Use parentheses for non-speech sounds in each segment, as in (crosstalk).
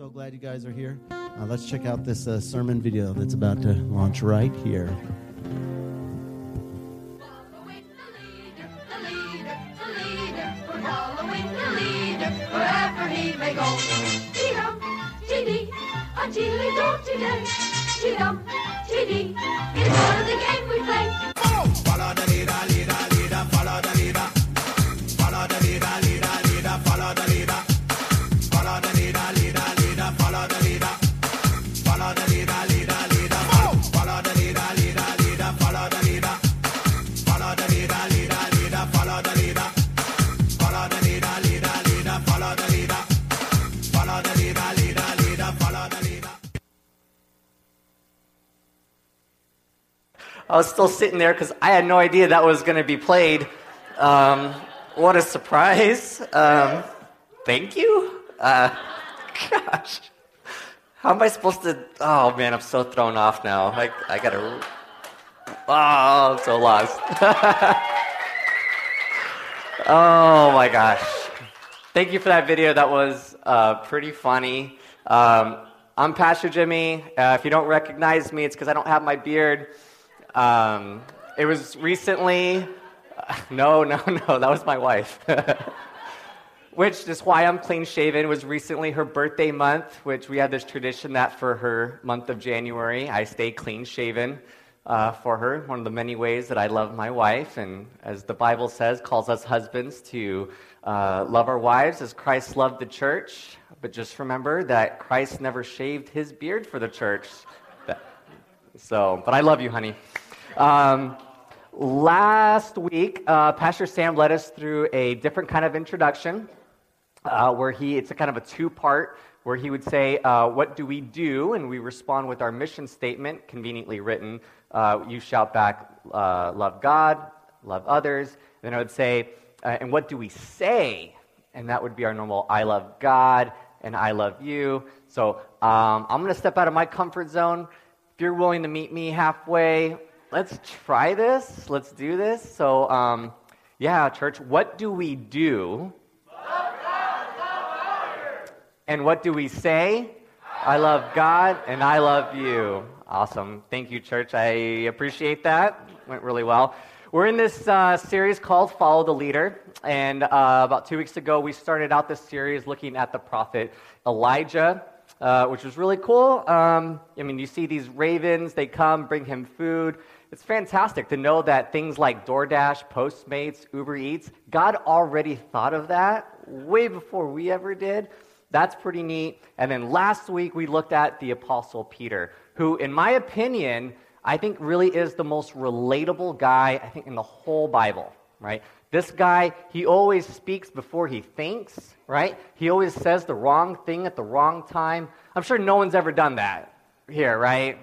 so glad you guys are here. Uh, let's check out this uh, sermon video that's about to launch right here. It's part of the game we play. I was still sitting there because I had no idea that was going to be played. Um, what a surprise. Um, thank you. Uh, (laughs) gosh. How am I supposed to? Oh, man, I'm so thrown off now. I, I got to. Oh, I'm so lost. (laughs) oh, my gosh. Thank you for that video. That was uh, pretty funny. Um, I'm Pastor Jimmy. Uh, if you don't recognize me, it's because I don't have my beard. Um, it was recently. (laughs) no, no, no. (laughs) That was my wife. (laughs) which is why I'm clean shaven. Was recently her birthday month, which we had this tradition that for her month of January, I stay clean shaven uh, for her. One of the many ways that I love my wife, and as the Bible says, calls us husbands to uh, love our wives as Christ loved the church. But just remember that Christ never shaved his beard for the church. So, but I love you, honey. Um, last week, uh, Pastor Sam led us through a different kind of introduction uh, where he, it's a kind of a two part, where he would say, uh, What do we do? And we respond with our mission statement, conveniently written. Uh, you shout back, uh, Love God, love others. Then I would say, uh, And what do we say? And that would be our normal, I love God and I love you. So um, I'm going to step out of my comfort zone. If you're willing to meet me halfway, let's try this. Let's do this. So, um, yeah, church, what do we do? And what do we say? I love God and I love you. Awesome. Thank you, church. I appreciate that. Went really well. We're in this uh, series called Follow the Leader. And uh, about two weeks ago, we started out this series looking at the prophet Elijah, uh, which was really cool. Um, I mean, you see these ravens, they come, bring him food. It's fantastic to know that things like DoorDash, Postmates, Uber Eats, God already thought of that way before we ever did. That's pretty neat. And then last week we looked at the Apostle Peter, who, in my opinion, I think really is the most relatable guy, I think, in the whole Bible, right? This guy, he always speaks before he thinks, right? He always says the wrong thing at the wrong time. I'm sure no one's ever done that here, right?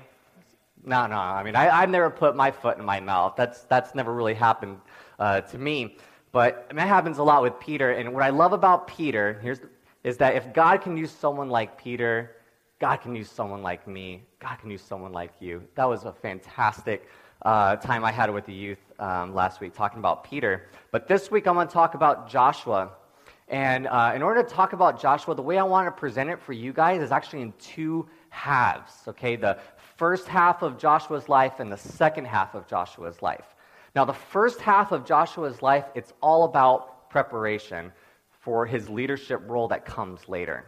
No, no. I mean, I, I've never put my foot in my mouth. That's, that's never really happened uh, to me. But that happens a lot with Peter. And what I love about Peter here's, is that if God can use someone like Peter, God can use someone like me. God can use someone like you. That was a fantastic uh, time I had with the youth um, last week talking about Peter. But this week I'm going to talk about Joshua. And uh, in order to talk about Joshua, the way I want to present it for you guys is actually in two halves. Okay, the first half of Joshua's life and the second half of Joshua's life. Now, the first half of Joshua's life, it's all about preparation for his leadership role that comes later.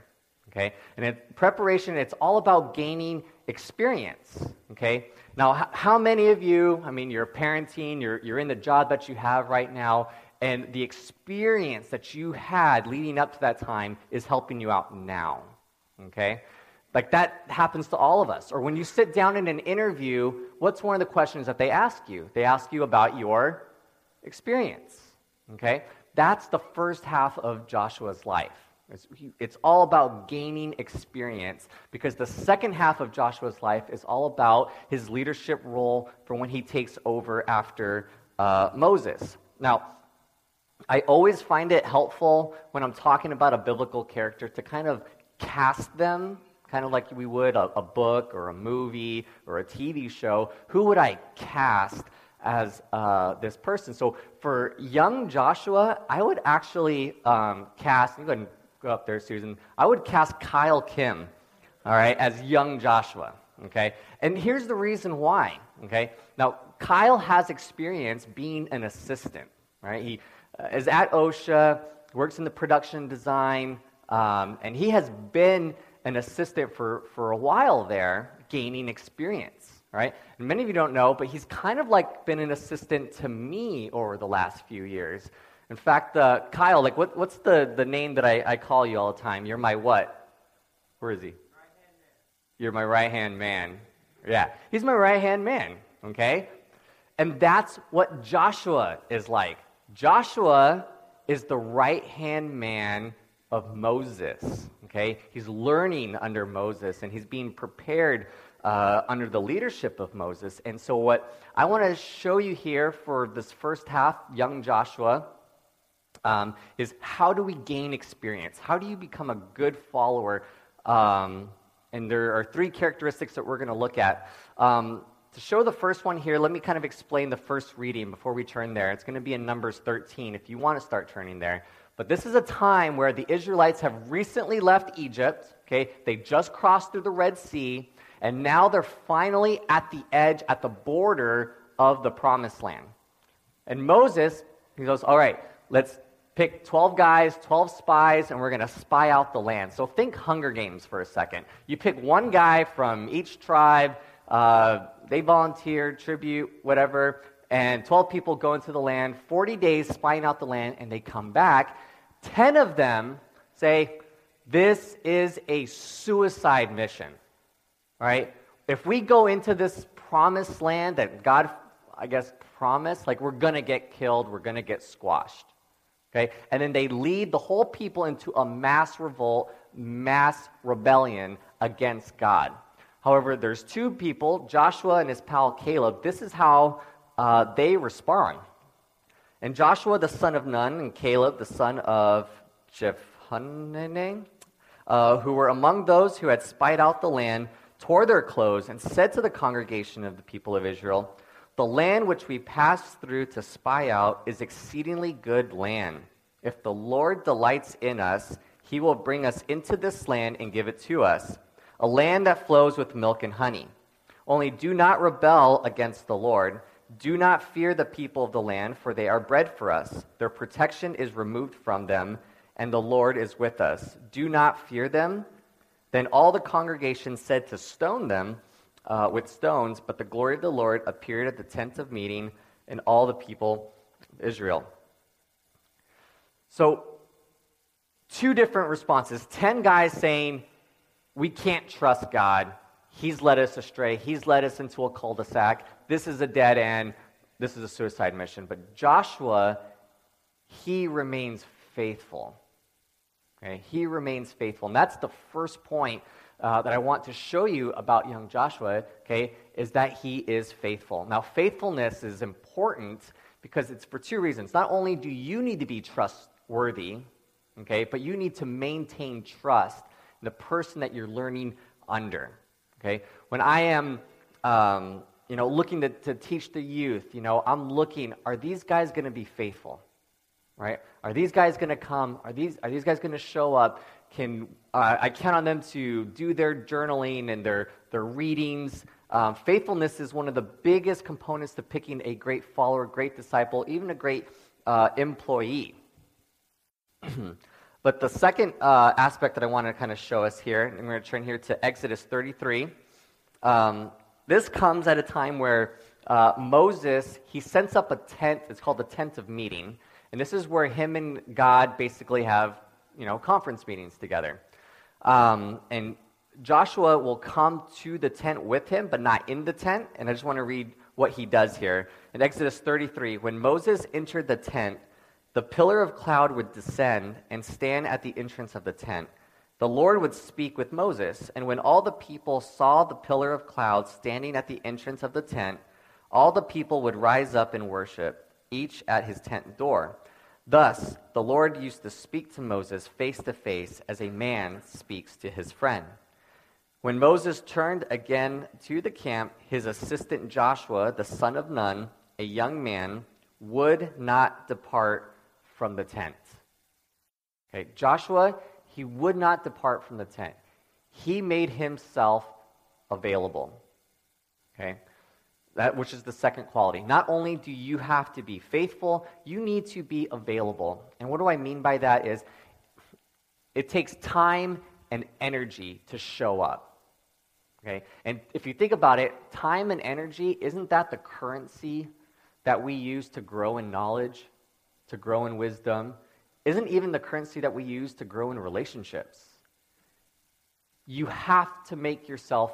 Okay? And in preparation, it's all about gaining experience. Okay? Now, how many of you, I mean, you're parenting, you're, you're in the job that you have right now, and the experience that you had leading up to that time is helping you out now. Okay? Like that happens to all of us. Or when you sit down in an interview, what's one of the questions that they ask you? They ask you about your experience. Okay? That's the first half of Joshua's life. It's, it's all about gaining experience because the second half of Joshua's life is all about his leadership role for when he takes over after uh, Moses. Now, I always find it helpful when I'm talking about a biblical character to kind of cast them, kind of like we would a, a book or a movie or a TV show. Who would I cast as uh, this person? So for young Joshua, I would actually um, cast, you go ahead and go up there, Susan. I would cast Kyle Kim all right, as young Joshua, okay? And here's the reason why, okay? Now, Kyle has experience being an assistant, right? He uh, is at OSHA, works in the production design, um, and he has been an assistant for, for a while there, gaining experience, right? And many of you don't know, but he's kind of like been an assistant to me over the last few years. In fact, uh, Kyle, like, what, what's the, the name that I, I call you all the time? You're my what? Where is he? You're my right hand man. Yeah, he's my right hand man, okay? And that's what Joshua is like. Joshua is the right hand man of Moses, okay? He's learning under Moses and he's being prepared uh, under the leadership of Moses. And so, what I want to show you here for this first half, young Joshua, um, is how do we gain experience? How do you become a good follower? Um, and there are three characteristics that we're going to look at. Um, to show the first one here, let me kind of explain the first reading before we turn there. It's going to be in Numbers 13 if you want to start turning there. But this is a time where the Israelites have recently left Egypt. Okay, they just crossed through the Red Sea, and now they're finally at the edge, at the border of the Promised Land. And Moses, he goes, All right, let's pick 12 guys, 12 spies, and we're going to spy out the land. So think Hunger Games for a second. You pick one guy from each tribe, uh, they volunteer, tribute, whatever, and 12 people go into the land, 40 days spying out the land, and they come back. 10 of them say, This is a suicide mission. Right? If we go into this promised land that God, I guess, promised, like we're going to get killed, we're going to get squashed. Okay? And then they lead the whole people into a mass revolt, mass rebellion against God. However, there's two people, Joshua and his pal Caleb. This is how uh, they respond. And Joshua, the son of Nun, and Caleb, the son of Jephunneh, uh, who were among those who had spied out the land, tore their clothes and said to the congregation of the people of Israel, The land which we passed through to spy out is exceedingly good land. If the Lord delights in us, he will bring us into this land and give it to us, a land that flows with milk and honey. Only do not rebel against the Lord. Do not fear the people of the land, for they are bread for us. Their protection is removed from them, and the Lord is with us. Do not fear them. Then all the congregation said to stone them uh, with stones, but the glory of the Lord appeared at the tent of meeting, and all the people of Israel. So, two different responses. Ten guys saying, We can't trust God. He's led us astray. He's led us into a cul de sac. This is a dead end. This is a suicide mission. But Joshua, he remains faithful. Okay? He remains faithful. And that's the first point uh, that I want to show you about young Joshua, okay, is that he is faithful. Now, faithfulness is important because it's for two reasons. Not only do you need to be trustworthy, okay, but you need to maintain trust in the person that you're learning under. Okay? When I am, um, you know, looking to, to teach the youth, you know, I'm looking, are these guys going to be faithful? Right? Are these guys going to come? Are these, are these guys going to show up? Can uh, I count on them to do their journaling and their, their readings? Um, faithfulness is one of the biggest components to picking a great follower, great disciple, even a great uh, employee. (clears throat) But the second uh, aspect that I want to kind of show us here, and we're going to turn here to Exodus 33. Um, this comes at a time where uh, Moses, he sets up a tent. It's called the tent of meeting. And this is where him and God basically have, you know, conference meetings together. Um, and Joshua will come to the tent with him, but not in the tent. And I just want to read what he does here. In Exodus 33, when Moses entered the tent, the pillar of cloud would descend and stand at the entrance of the tent. The Lord would speak with Moses, and when all the people saw the pillar of cloud standing at the entrance of the tent, all the people would rise up and worship, each at his tent door. Thus, the Lord used to speak to Moses face to face as a man speaks to his friend. When Moses turned again to the camp, his assistant Joshua, the son of Nun, a young man, would not depart from the tent. Okay, Joshua, he would not depart from the tent. he made himself available. Okay? That which is the second quality. Not only do you have to be faithful, you need to be available. And what do I mean by that is it takes time and energy to show up. Okay? And if you think about it, time and energy, isn't that the currency that we use to grow in knowledge, to grow in wisdom? Isn't even the currency that we use to grow in relationships? You have to make yourself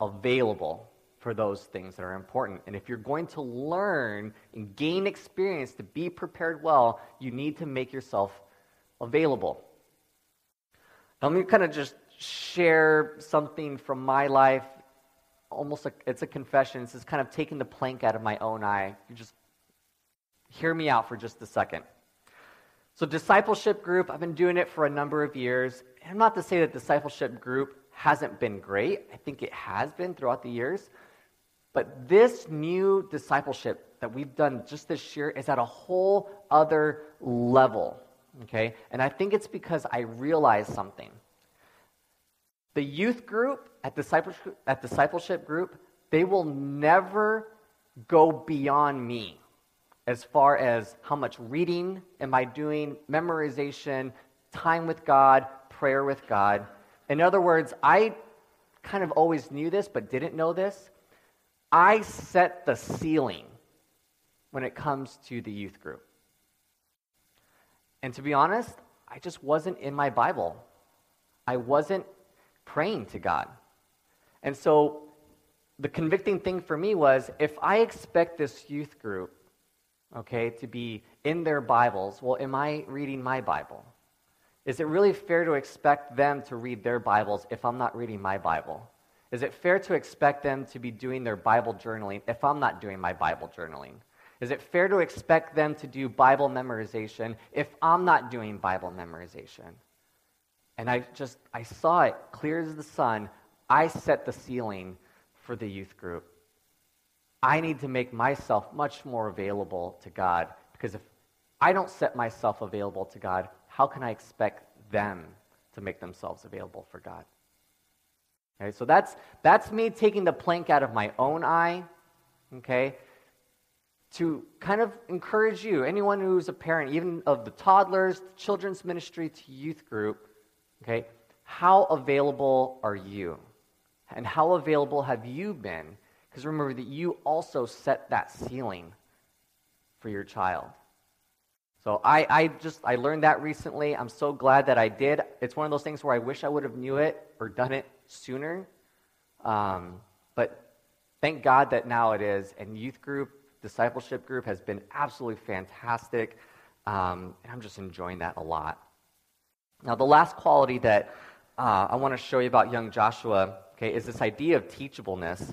available for those things that are important. And if you're going to learn and gain experience to be prepared well, you need to make yourself available. Now, let me kind of just share something from my life. Almost like it's a confession. It's just kind of taking the plank out of my own eye. You just hear me out for just a second. So, discipleship group, I've been doing it for a number of years. And I'm not to say that discipleship group hasn't been great. I think it has been throughout the years. But this new discipleship that we've done just this year is at a whole other level. Okay? And I think it's because I realized something. The youth group at discipleship, at discipleship group, they will never go beyond me as far as how much reading am I doing, memorization, time with God, prayer with God. In other words, I kind of always knew this but didn't know this. I set the ceiling when it comes to the youth group. And to be honest, I just wasn't in my Bible. I wasn't praying to God. And so the convicting thing for me was if I expect this youth group, okay, to be in their Bibles, well, am I reading my Bible? Is it really fair to expect them to read their Bibles if I'm not reading my Bible? Is it fair to expect them to be doing their Bible journaling if I'm not doing my Bible journaling? Is it fair to expect them to do Bible memorization if I'm not doing Bible memorization? And I just, I saw it clear as the sun. I set the ceiling for the youth group. I need to make myself much more available to God because if I don't set myself available to God, how can I expect them to make themselves available for God? Okay, so that's, that's me taking the plank out of my own eye, okay, to kind of encourage you, anyone who's a parent, even of the toddlers, the children's ministry to youth group, okay, how available are you? And how available have you been? Because remember that you also set that ceiling for your child. So I, I just I learned that recently. I'm so glad that I did. It's one of those things where I wish I would have knew it or done it sooner. Um, but thank God that now it is. And youth group, discipleship group has been absolutely fantastic. Um, and I'm just enjoying that a lot. Now, the last quality that uh, I want to show you about young Joshua okay, is this idea of teachableness.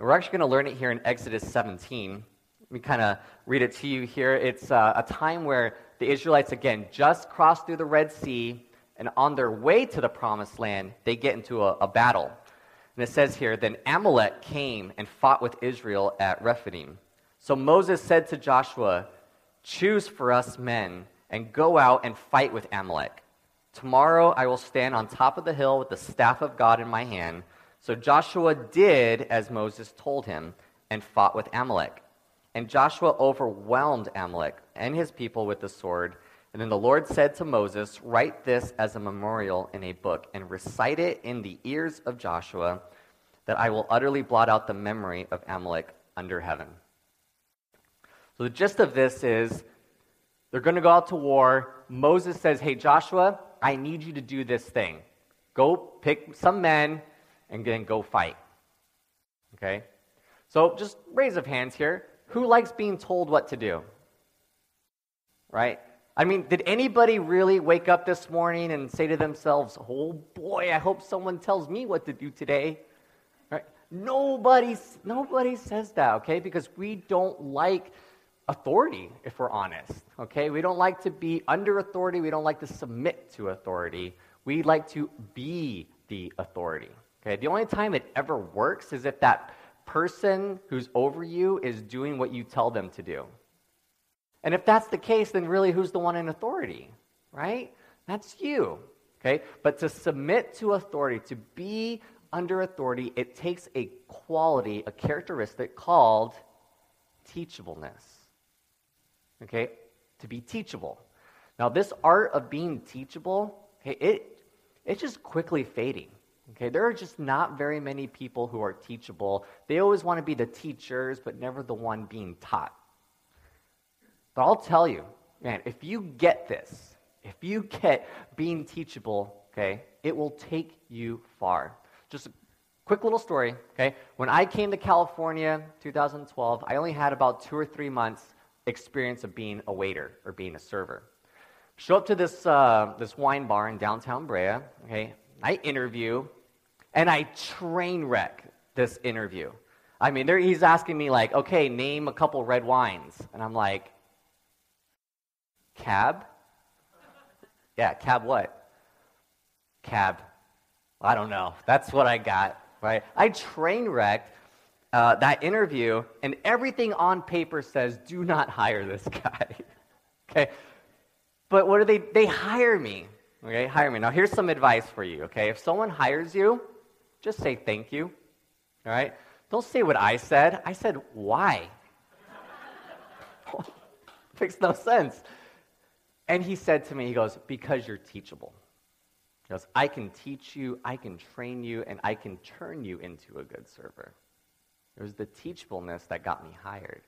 And we're actually going to learn it here in Exodus 17. Let me kind of read it to you here. It's uh, a time where the Israelites, again, just crossed through the Red Sea, and on their way to the promised land, they get into a, a battle. And it says here, Then Amalek came and fought with Israel at Rephidim. So Moses said to Joshua, Choose for us men and go out and fight with Amalek. Tomorrow I will stand on top of the hill with the staff of God in my hand. So Joshua did as Moses told him and fought with Amalek. And Joshua overwhelmed Amalek and his people with the sword. And then the Lord said to Moses, Write this as a memorial in a book and recite it in the ears of Joshua, that I will utterly blot out the memory of Amalek under heaven. So the gist of this is they're going to go out to war. Moses says, Hey, Joshua, I need you to do this thing. Go pick some men and then go fight. Okay? So just raise of hands here. Who likes being told what to do? Right? I mean, did anybody really wake up this morning and say to themselves, oh boy, I hope someone tells me what to do today? Right? Nobody, nobody says that, okay? Because we don't like authority, if we're honest, okay? We don't like to be under authority. We don't like to submit to authority. We like to be the authority, okay? The only time it ever works is if that person who's over you is doing what you tell them to do. And if that's the case, then really who's the one in authority, right? That's you. Okay? But to submit to authority, to be under authority, it takes a quality, a characteristic called teachableness. Okay? To be teachable. Now, this art of being teachable, okay, it, it's just quickly fading. Okay, there are just not very many people who are teachable. They always want to be the teachers, but never the one being taught. But I'll tell you, man, if you get this, if you get being teachable, okay, it will take you far. Just a quick little story, okay? When I came to California 2012, I only had about two or three months experience of being a waiter or being a server. Show up to this, uh, this wine bar in downtown Brea, okay? I interview, and I train wreck this interview. I mean, he's asking me, like, okay, name a couple red wines. And I'm like, cab? Yeah, cab what? Cab. I don't know. That's what I got, right? I train wrecked uh, that interview, and everything on paper says, do not hire this (laughs) guy. okay? But what do they? They hire me. Okay, hire me. Now, here's some advice for you, okay? If someone hires you, just say thank you, all right? Don't say what I said. I said, why? (laughs) Makes no sense. And he said to me, he goes, because you're teachable. He goes, I can teach you, I can train you, and I can turn you into a good server. It was the teachableness that got me hired.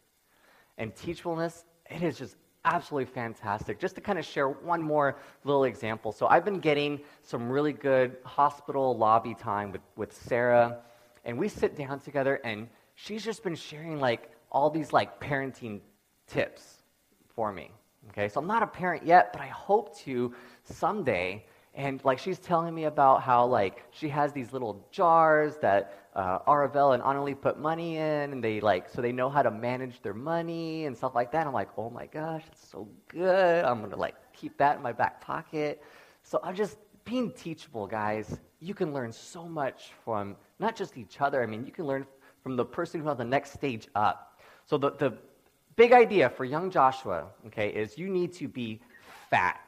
And teachableness, it is just absolutely fantastic. Just to kind of share one more little example. So I've been getting some really good hospital lobby time with, with Sarah, and we sit down together, and she's just been sharing like all these like parenting tips for me. Okay, so I'm not a parent yet, but I hope to someday. And like she's telling me about how like she has these little jars that uh, Aravel and Annalie put money in, and they like so they know how to manage their money and stuff like that. I'm like, oh my gosh, it's so good. I'm gonna like keep that in my back pocket. So I'm just being teachable, guys. You can learn so much from not just each other. I mean, you can learn from the person who's on the next stage up. So the, the big idea for young Joshua, okay, is you need to be fat.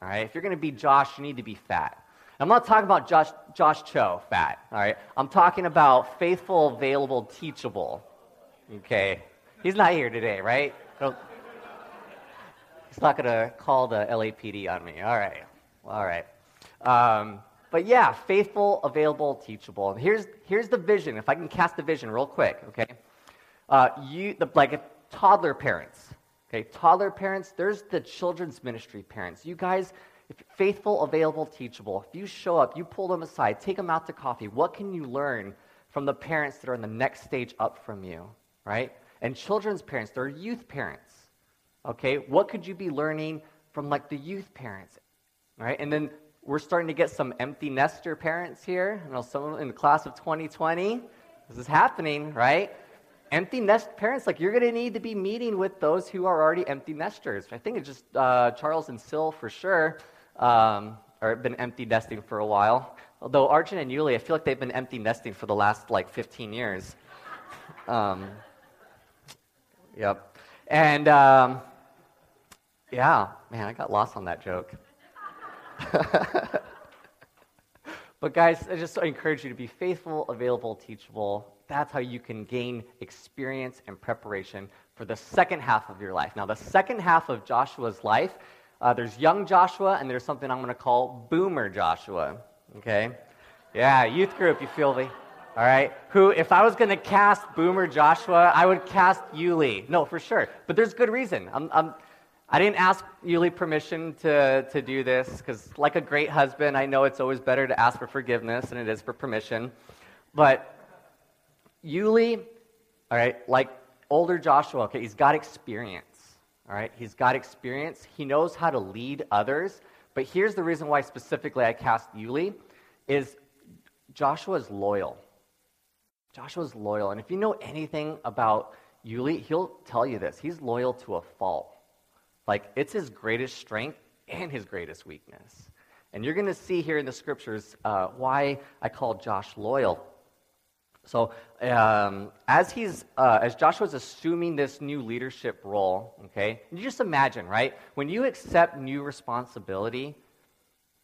All right? If you're to be Josh, you need to be fat. I'm not talking about Josh, Josh Cho fat, all right? I'm talking about faithful, available, teachable. Okay? He's not here today, right? He's not going to call the LAPD on me. All right. All right. Um, but yeah, faithful, available, teachable. And Here's, here's the vision. If I can cast the vision real quick, okay? Uh, you, the, like toddler parents. Okay, toddler parents, there's the children's ministry parents. You guys, if faithful, available, teachable, if you show up, you pull them aside, take them out to coffee, what can you learn from the parents that are in the next stage up from you, right? And children's parents, they're youth parents. Okay, what could you be learning from like the youth parents, right? And then we're starting to get some empty nester parents here. I know some in the class of 2020. This is happening, right? empty nest parents, like you're going to need to be meeting with those who are already empty nesters. I think it's just uh, Charles and Syl for sure, um, or been empty nesting for a while. Although Arjun and Yuli, I feel like they've been empty nesting for the last like 15 years. (laughs) Um, yep. And um, yeah, man, I got lost on that joke. (laughs) but guys, I just encourage you to be faithful, available, teachable, that's how you can gain experience and preparation for the second half of your life. Now, the second half of Joshua's life, uh, there's young Joshua, and there's something I'm going to call boomer Joshua. Okay? Yeah, youth group, you feel me? All right? Who, if I was going to cast boomer Joshua, I would cast Yuli. No, for sure. But there's good reason. I'm, I'm, I didn't ask Yuli permission to, to do this because, like a great husband, I know it's always better to ask for forgiveness than it is for permission. But Yuli, all right, like older Joshua, okay, he's got experience. All right, he's got experience. He knows how to lead others. But here's the reason why specifically I cast Yuli is Joshua is loyal. Joshua's loyal. And if you know anything about Yuli, he'll tell you this. He's loyal to a fault. Like, it's his greatest strength and his greatest weakness. And you're going to see here in the scriptures uh, why I call Josh loyal. So um, as he's uh, as Joshua's assuming this new leadership role, okay, you just imagine, right? When you accept new responsibility,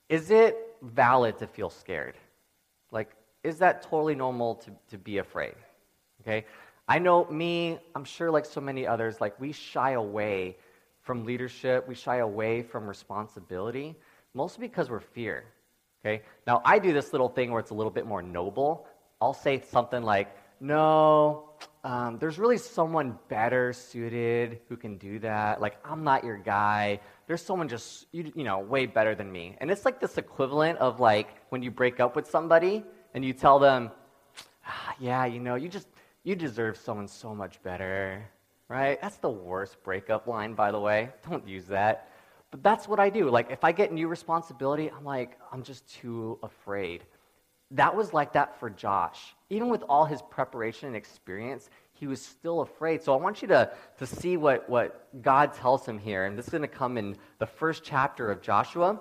is it valid to feel scared? Like, is that totally normal to, to be afraid? Okay? I know me, I'm sure like so many others, like we shy away from leadership, we shy away from responsibility, mostly because we're fear. Okay? Now, I do this little thing where it's a little bit more noble. I'll say something like, no, um, there's really someone better suited who can do that. Like, I'm not your guy. There's someone just, you, you know, way better than me. And it's like this equivalent of like when you break up with somebody and you tell them, ah, yeah, you know, you just, you deserve someone so much better, right? That's the worst breakup line, by the way. Don't use that. But that's what I do. Like, if I get new responsibility, I'm like, I'm just too afraid. That was like that for Josh. Even with all his preparation and experience, he was still afraid. So I want you to, to see what, what God tells him here. And this is going to come in the first chapter of Joshua.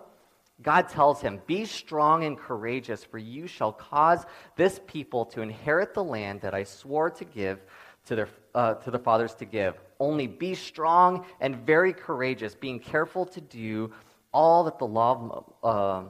God tells him, Be strong and courageous, for you shall cause this people to inherit the land that I swore to give to their, uh, to the fathers to give. Only be strong and very courageous, being careful to do all that the law of uh,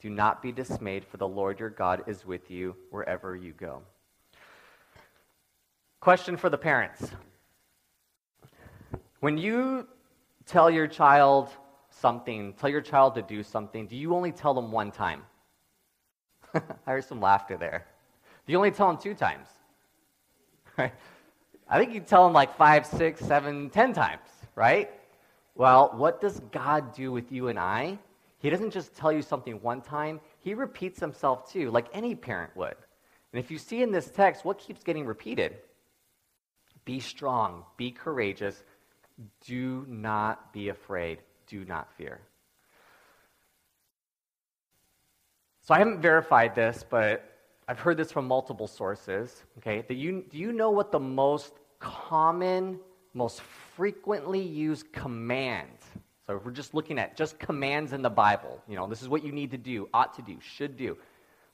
Do not be dismayed, for the Lord your God is with you wherever you go. Question for the parents. When you tell your child something, tell your child to do something, do you only tell them one time? (laughs) I heard some laughter there. Do you only tell them two times? (laughs) Right? I think you tell them like five, six, seven, ten times, right? Well, what does God do with you and I? He doesn't just tell you something one time, he repeats himself too, like any parent would. And if you see in this text, what keeps getting repeated? Be strong, be courageous, do not be afraid, do not fear. So I haven't verified this, but I've heard this from multiple sources. Okay, do you, do you know what the most common, most frequently used command so if we're just looking at just commands in the Bible, you know, this is what you need to do, ought to do, should do.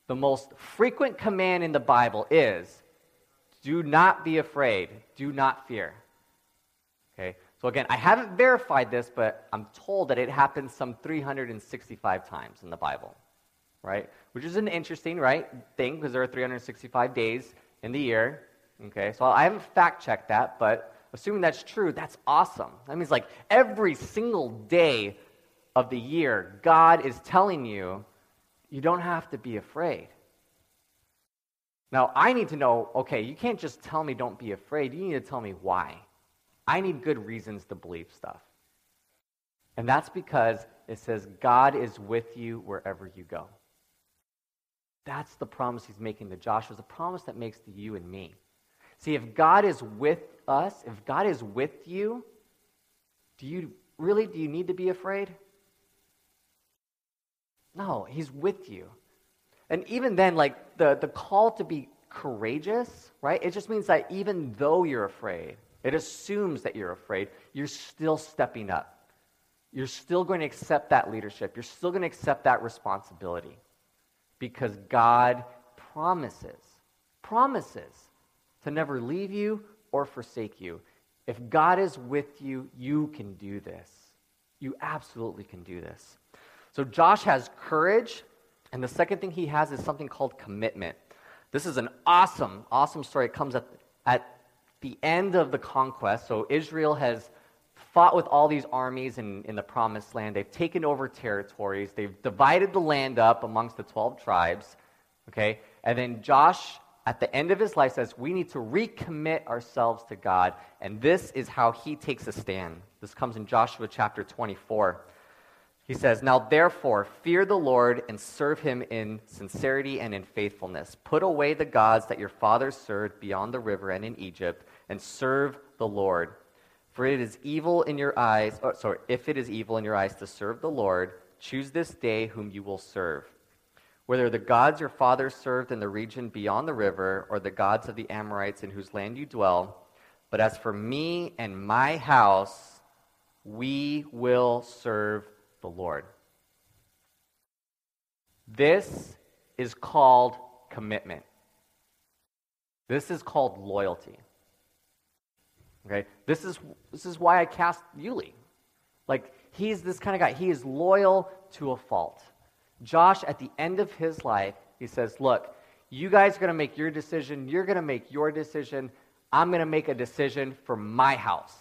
The most frequent command in the Bible is do not be afraid, do not fear. Okay? So again, I haven't verified this, but I'm told that it happens some 365 times in the Bible. Right? Which is an interesting, right, thing because there are 365 days in the year. Okay? So I haven't fact checked that, but assuming that's true, that's awesome. That means like every single day of the year, God is telling you, you don't have to be afraid. Now, I need to know okay, you can't just tell me don't be afraid. You need to tell me why. I need good reasons to believe stuff. And that's because it says God is with you wherever you go. That's the promise he's making to Joshua. A promise that makes to you and me. See, if God is with us, if God is with you, do you really do you need to be afraid? No, he's with you. And even then, like the, the call to be courageous, right? It just means that even though you're afraid, it assumes that you're afraid, you're still stepping up. You're still going to accept that leadership. You're still going to accept that responsibility because God promises, promises to never leave you or forsake you. If God is with you, you can do this. You absolutely can do this. So Josh has courage, and the second thing he has is something called commitment. This is an awesome, awesome story. It comes at, at the end of the conquest. So Israel has fought with all these armies in, in the promised land. They've taken over territories. They've divided the land up amongst the 12 tribes. Okay? And then Josh at the end of his life says we need to recommit ourselves to God, and this is how he takes a stand. This comes in Joshua chapter 24. He says, Now therefore, fear the Lord and serve him in sincerity and in faithfulness. Put away the gods that your fathers served beyond the river and in Egypt, and serve the Lord. For it is evil in your eyes, or, sorry, if it is evil in your eyes to serve the Lord, choose this day whom you will serve whether the gods your fathers served in the region beyond the river or the gods of the Amorites in whose land you dwell. But as for me and my house, we will serve the Lord. This is called commitment. This is called loyalty. Okay? This is, this is why I cast Yuli. Like, he's this kind of guy. He is loyal to a fault. Josh, at the end of his life, he says, Look, you guys are going to make your decision. You're going to make your decision. I'm going to make a decision for my house.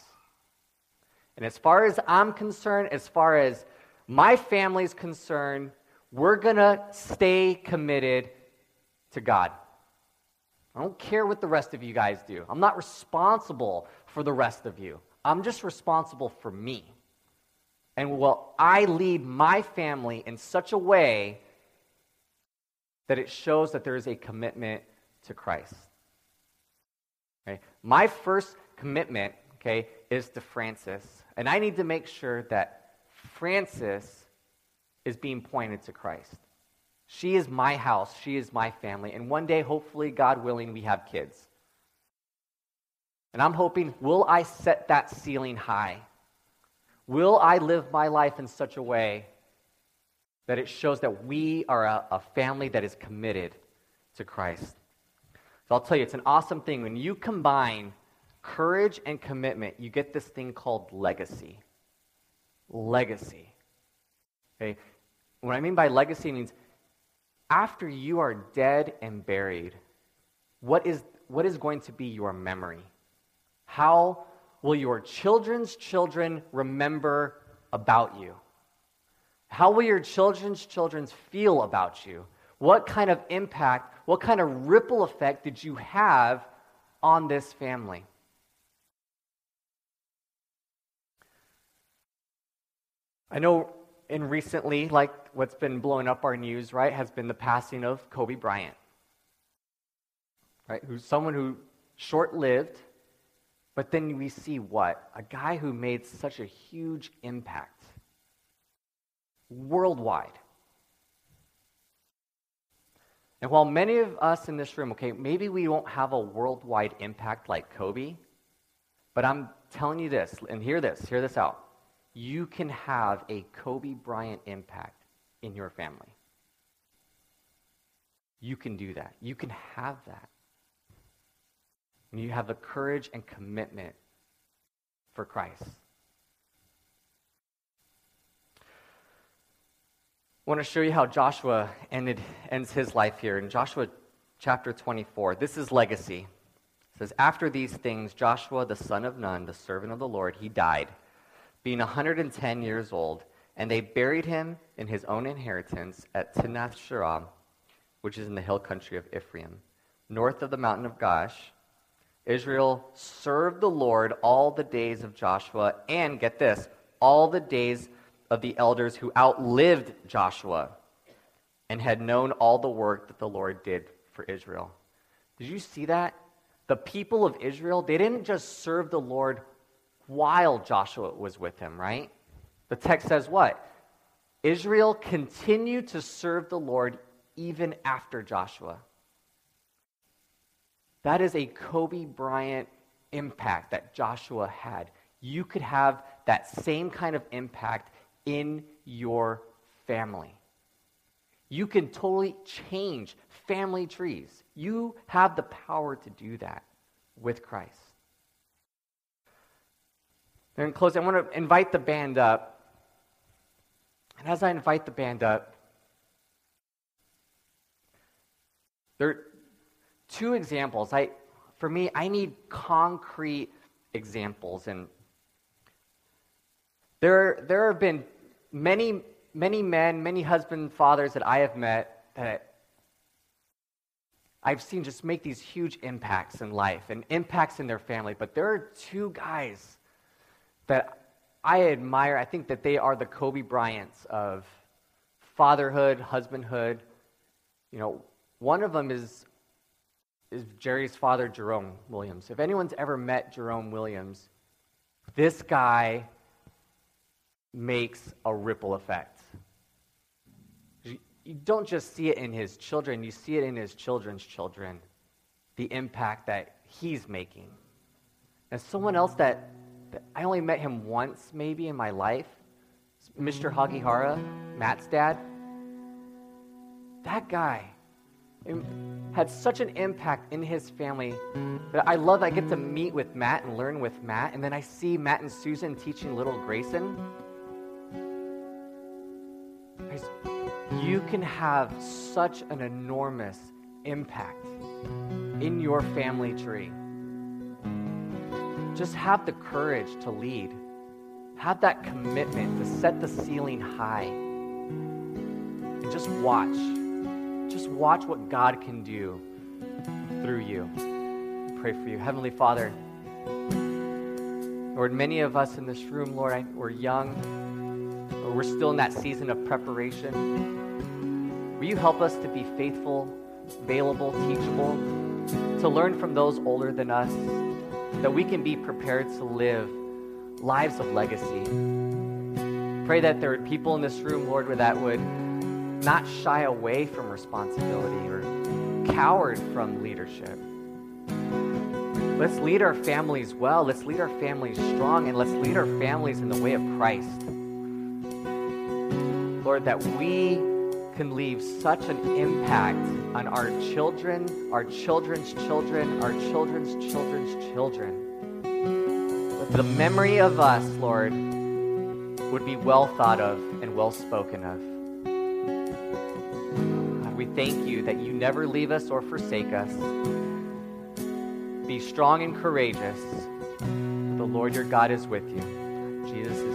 And as far as I'm concerned, as far as my family's concerned, we're going to stay committed to God. I don't care what the rest of you guys do. I'm not responsible for the rest of you. I'm just responsible for me. And will I lead my family in such a way that it shows that there is a commitment to Christ? Okay? My first commitment, okay, is to Francis. And I need to make sure that Francis is being pointed to Christ. She is my house, she is my family. And one day, hopefully, God willing, we have kids. And I'm hoping, will I set that ceiling high? Will I live my life in such a way that it shows that we are a, a family that is committed to Christ? So I'll tell you, it's an awesome thing. When you combine courage and commitment, you get this thing called legacy. Legacy. Okay? What I mean by legacy means after you are dead and buried, what is, what is going to be your memory? How will your children's children remember about you? How will your children's children feel about you? What kind of impact, what kind of ripple effect did you have on this family? I know in recently, like what's been blowing up our news, right, has been the passing of Kobe Bryant. Right? Who's someone who short lived, but then we see what? A guy who made such a huge impact worldwide. And while many of us in this room, okay, maybe we won't have a worldwide impact like Kobe, but I'm telling you this, and hear this, hear this out. You can have a Kobe Bryant impact in your family. You can do that. You can have that. And you have the courage and commitment for Christ. I want to show you how Joshua ended, ends his life here. In Joshua chapter 24, this is legacy. It says, After these things, Joshua, the son of Nun, the servant of the Lord, he died, being 110 years old, and they buried him in his own inheritance at Timnath Serah, which is in the hill country of Ephraim, north of the mountain of Gaash Israel served the Lord all the days of Joshua, and get this, all the days of the elders who outlived Joshua and had known all the work that the Lord did for Israel. Did you see that? The people of Israel, they didn't just serve the Lord while Joshua was with him, right? The text says what? Israel continued to serve the Lord even after Joshua. That is a Kobe Bryant impact that Joshua had. You could have that same kind of impact in your family. You can totally change family trees. You have the power to do that with Christ. And in closing, I want to invite the band up. And as I invite the band up, there, two examples. I, for me, I need concrete examples. And there, there have been many, many men, many husband fathers that I have met that I've seen just make these huge impacts in life and impacts in their family. But there are two guys that I admire. I think that they are the Kobe Bryants of fatherhood, husbandhood. You know, one of them is is Jerry's father, Jerome Williams. If anyone's ever met Jerome Williams, this guy makes a ripple effect. you don't just see it in his children, you see it in his children's children, the impact that he's making. And someone else that, that I only met him once maybe in my life, Mr. Hagihara, Matt's dad. That guy had such an impact in his family that I love I get to meet with Matt and learn with Matt, and then I see Matt and Susan teaching little Grayson. You can have such an enormous impact in your family tree. Just have the courage to lead. Have that commitment to set the ceiling high. And just watch. Just watch what God can do through you. Pray for you. Heavenly Father, Lord, many of us in this room, Lord, I, we're young, or we're still in that season of preparation. Will you help us to be faithful, available, teachable, to learn from those older than us, that we can be prepared to live lives of legacy? Pray that there are people in this room, Lord, where that would not shy away from responsibility or coward from leadership. Let's lead our families well. Let's lead our families strong, and let's lead our families in the way of Christ. Lord, that we can leave such an impact on our children, our children's children, our children's children's children. That the memory of us, Lord, would be well thought of and well spoken of. Thank you that you never leave us or forsake us. Be strong and courageous. The Lord your God is with you. Jesus' name.